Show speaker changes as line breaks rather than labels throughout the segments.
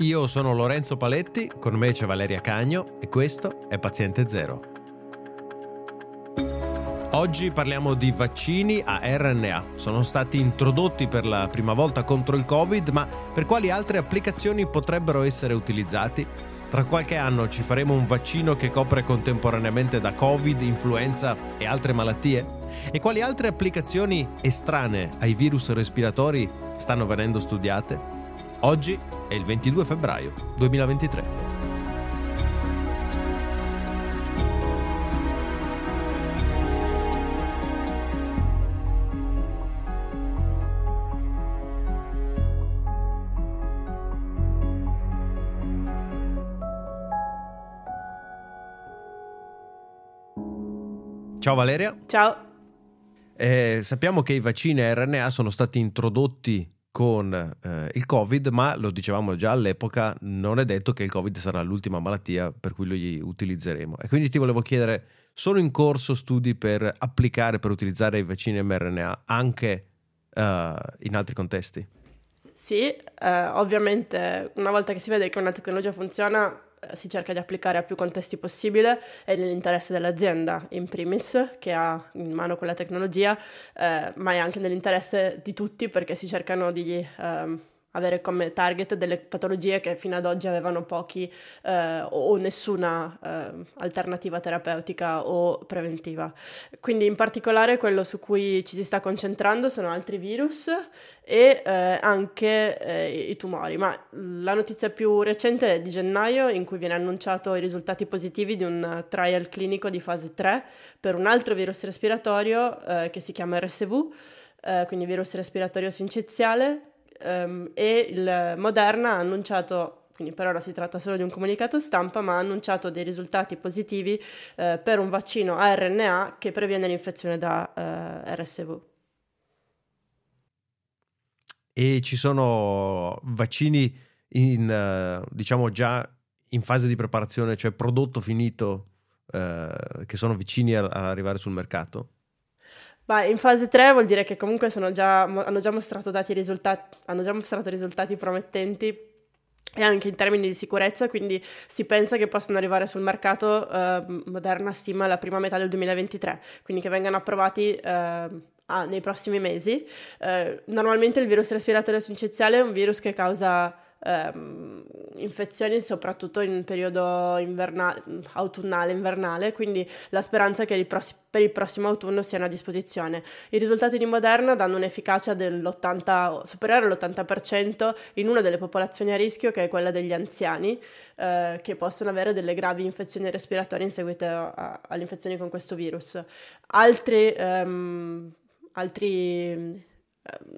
Io sono Lorenzo Paletti, con me c'è Valeria Cagno e questo è Paziente Zero. Oggi parliamo di vaccini a RNA. Sono stati introdotti per la prima volta contro il Covid, ma per quali altre applicazioni potrebbero essere utilizzati? Tra qualche anno ci faremo un vaccino che copre contemporaneamente da Covid, influenza e altre malattie? E quali altre applicazioni estranee ai virus respiratori stanno venendo studiate? Oggi è il 22 febbraio 2023. Ciao Valeria.
Ciao.
Eh, sappiamo che i vaccini a RNA sono stati introdotti con eh, il Covid, ma lo dicevamo già all'epoca, non è detto che il Covid sarà l'ultima malattia per cui li utilizzeremo. E quindi ti volevo chiedere, sono in corso studi per applicare, per utilizzare i vaccini mRNA anche uh, in altri contesti?
Sì, eh, ovviamente una volta che si vede che una tecnologia funziona, si cerca di applicare a più contesti possibile è nell'interesse dell'azienda in primis che ha in mano quella tecnologia, eh, ma è anche nell'interesse di tutti perché si cercano di... Ehm, avere come target delle patologie che fino ad oggi avevano pochi eh, o nessuna eh, alternativa terapeutica o preventiva. Quindi in particolare quello su cui ci si sta concentrando sono altri virus e eh, anche eh, i tumori, ma la notizia più recente è di gennaio in cui viene annunciato i risultati positivi di un trial clinico di fase 3 per un altro virus respiratorio eh, che si chiama RSV, eh, quindi virus respiratorio sinciziale um, e il Moderna ha annunciato quindi per ora si tratta solo di un comunicato stampa, ma ha annunciato dei risultati positivi eh, per un vaccino a RNA che previene l'infezione da eh, RSV.
E ci sono vaccini in, uh, diciamo già in fase di preparazione, cioè prodotto finito, uh, che sono vicini ad arrivare sul mercato?
Beh, in fase 3 vuol dire che comunque già, hanno già mostrato dati risultati, hanno già mostrato risultati promettenti e anche in termini di sicurezza, quindi si pensa che possano arrivare sul mercato, eh, Moderna stima la prima metà del 2023, quindi che vengano approvati eh, ah, nei prossimi mesi. Eh, normalmente il virus respiratorio sinciziale è un virus che causa ehm, infezioni soprattutto in periodo invernale, autunnale, invernale, quindi la speranza è che il prossi- per il prossimo autunno siano a disposizione. I risultati di Moderna danno un'efficacia dell'80, superiore all'80% in una delle popolazioni a rischio che è quella degli anziani, eh, che possono avere delle gravi infezioni respiratorie in seguito a, alle infezioni con questo virus. Altri, ehm, altri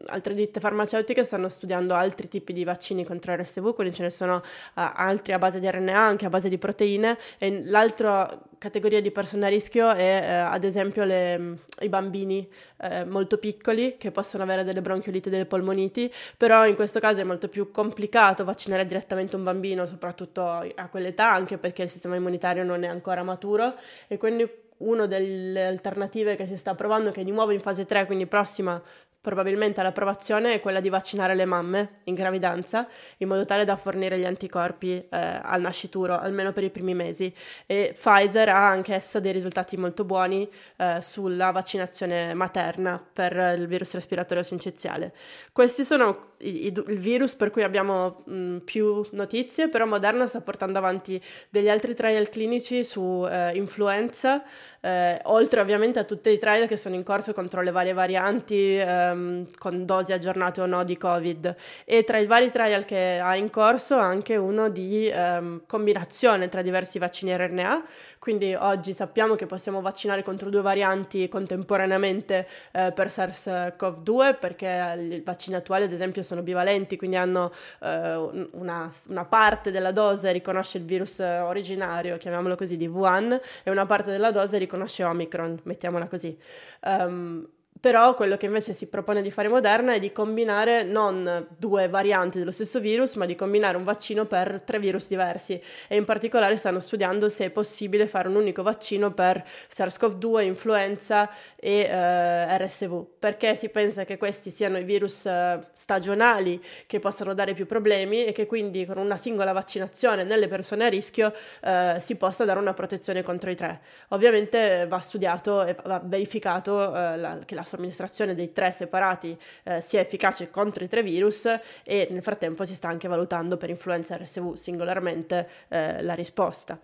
altre ditte farmaceutiche stanno studiando altri tipi di vaccini contro RSV, quindi ce ne sono uh, altri a base di RNA, anche a base di proteine e l'altra categoria di persone a rischio è uh, ad esempio le, i bambini uh, molto piccoli che possono avere delle bronchioliti e delle polmoniti, però in questo caso è molto più complicato vaccinare direttamente un bambino, soprattutto a quell'età, anche perché il sistema immunitario non è ancora maturo e quindi una delle alternative che si sta provando, che è di nuovo in fase 3, quindi prossima probabilmente l'approvazione è quella di vaccinare le mamme in gravidanza in modo tale da fornire gli anticorpi eh, al nascituro, almeno per i primi mesi. E Pfizer ha anche essa dei risultati molto buoni eh, sulla vaccinazione materna per il virus respiratorio sinciziale. Questi sono i, i, il virus per cui abbiamo mh, più notizie, però Moderna sta portando avanti degli altri trial clinici su eh, influenza, eh, oltre ovviamente a tutti i trial che sono in corso contro le varie varianti ehm, con dosi aggiornate o no di Covid. E tra i vari trial che ha in corso anche uno di ehm, combinazione tra diversi vaccini RNA, quindi oggi sappiamo che possiamo vaccinare contro due varianti contemporaneamente eh, per SARS-CoV-2 perché i vaccini attuali ad esempio sono bivalenti, quindi hanno eh, una, una, parte della dose riconosce il virus originario, chiamiamolo così, di Wuhan, e una parte della dose riconosce Omicron, mettiamola così. Um, Però quello che invece si propone di fare Moderna è di combinare non due varianti dello stesso virus, ma di combinare un vaccino per tre virus diversi e in particolare stanno studiando se è possibile fare un unico vaccino per SARS-CoV-2, influenza e eh, RSV, perché si pensa che questi siano i virus eh, stagionali che possano dare più problemi e che quindi con una singola vaccinazione nelle persone a rischio eh, si possa dare una protezione contro i tre. Ovviamente va studiato e va verificato eh, la, che la somministrazione dei tre separati eh, sia efficace contro i tre virus e nel frattempo si sta anche valutando per influenza RSV singolarmente eh, la risposta.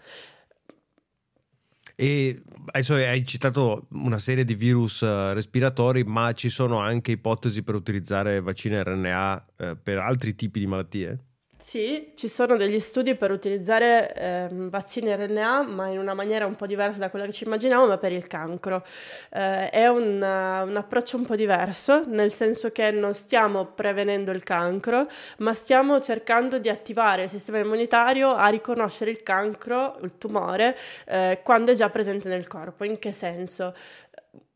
E adesso hai citato una serie di virus uh, respiratori, ma ci sono anche ipotesi per utilizzare vaccini RNA uh, per altri tipi di malattie?
Sì, ci sono degli studi per utilizzare eh, vaccini RNA, ma in una maniera un po' diversa da quella che ci immaginiamo, ma per il cancro. Eh, è un, un, approccio un po' diverso, nel senso che non stiamo prevenendo il cancro, ma stiamo cercando di attivare il sistema immunitario a riconoscere il cancro, il tumore, eh, quando è già presente nel corpo. In che senso?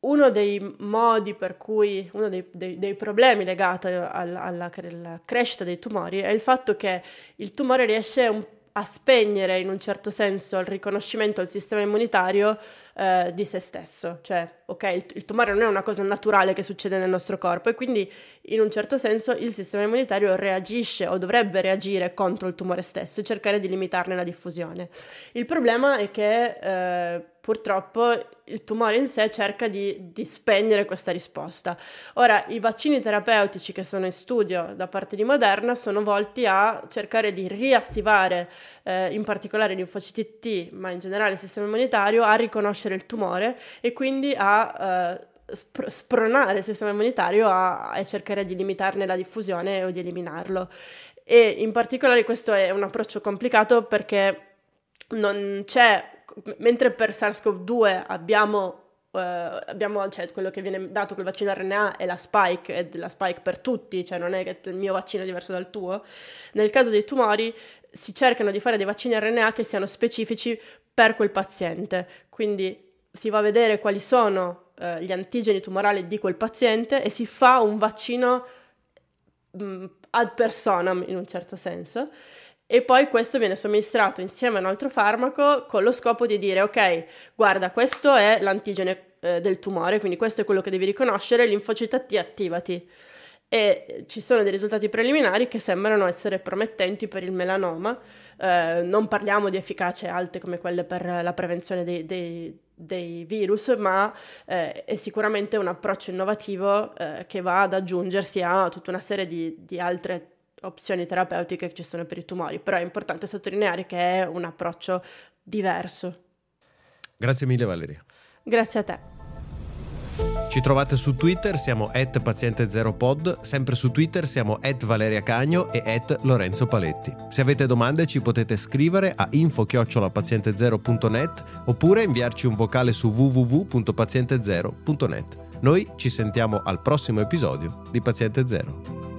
Uno dei modi per cui, uno dei, dei, dei problemi legati alla, alla, alla, crescita dei tumori è il fatto che il tumore riesce un, a spegnere in un certo senso il riconoscimento al sistema immunitario eh, di se stesso, cioè ok, il, il, tumore non è una cosa naturale che succede nel nostro corpo e quindi in un certo senso il sistema immunitario reagisce o dovrebbe reagire contro il tumore stesso e cercare di limitarne la diffusione. Il problema è che eh, purtroppo il tumore in sé cerca di, di, spegnere questa risposta. Ora, i vaccini terapeutici che sono in studio da parte di Moderna sono volti a cercare di riattivare eh, in particolare i linfociti T, ma in generale il sistema immunitario, a riconoscere il tumore e quindi a eh, spr- spronare il sistema immunitario a, a cercare di limitarne la diffusione o di eliminarlo. E in particolare questo è un approccio complicato perché non c'è mentre per SARS-CoV-2 abbiamo, uh, abbiamo cioè, quello che viene dato col vaccino RNA è la spike, è la spike per tutti, cioè non è che il mio vaccino è diverso dal tuo. Nel caso dei tumori si cercano di fare dei vaccini RNA che siano specifici per quel paziente, quindi si va a vedere quali sono uh, gli antigeni tumorali di quel paziente e si fa un vaccino mh, ad personam in un certo senso e poi questo viene somministrato insieme a un altro farmaco con lo scopo di dire ok, guarda, questo è l'antigene eh, del tumore, quindi questo è quello che devi riconoscere, linfocita T attivati. E ci sono dei risultati preliminari che sembrano essere promettenti per il melanoma. Eh, non parliamo di efficacie alte come quelle per la prevenzione dei, dei, dei virus, ma eh, è sicuramente un approccio innovativo eh, che va ad aggiungersi a tutta una serie di, di altre opzioni terapeutiche che ci sono per i tumori, però è importante sottolineare che è un approccio diverso.
Grazie mille Valeria.
Grazie a te.
Ci trovate su Twitter, siamo at paziente0pod, sempre su Twitter siamo at Valeria Cagno e at Lorenzo Paletti. Se avete domande ci potete scrivere a info-paziente0.net oppure inviarci un vocale su www.paziente0.net. Noi ci sentiamo al prossimo episodio di Paziente Zero.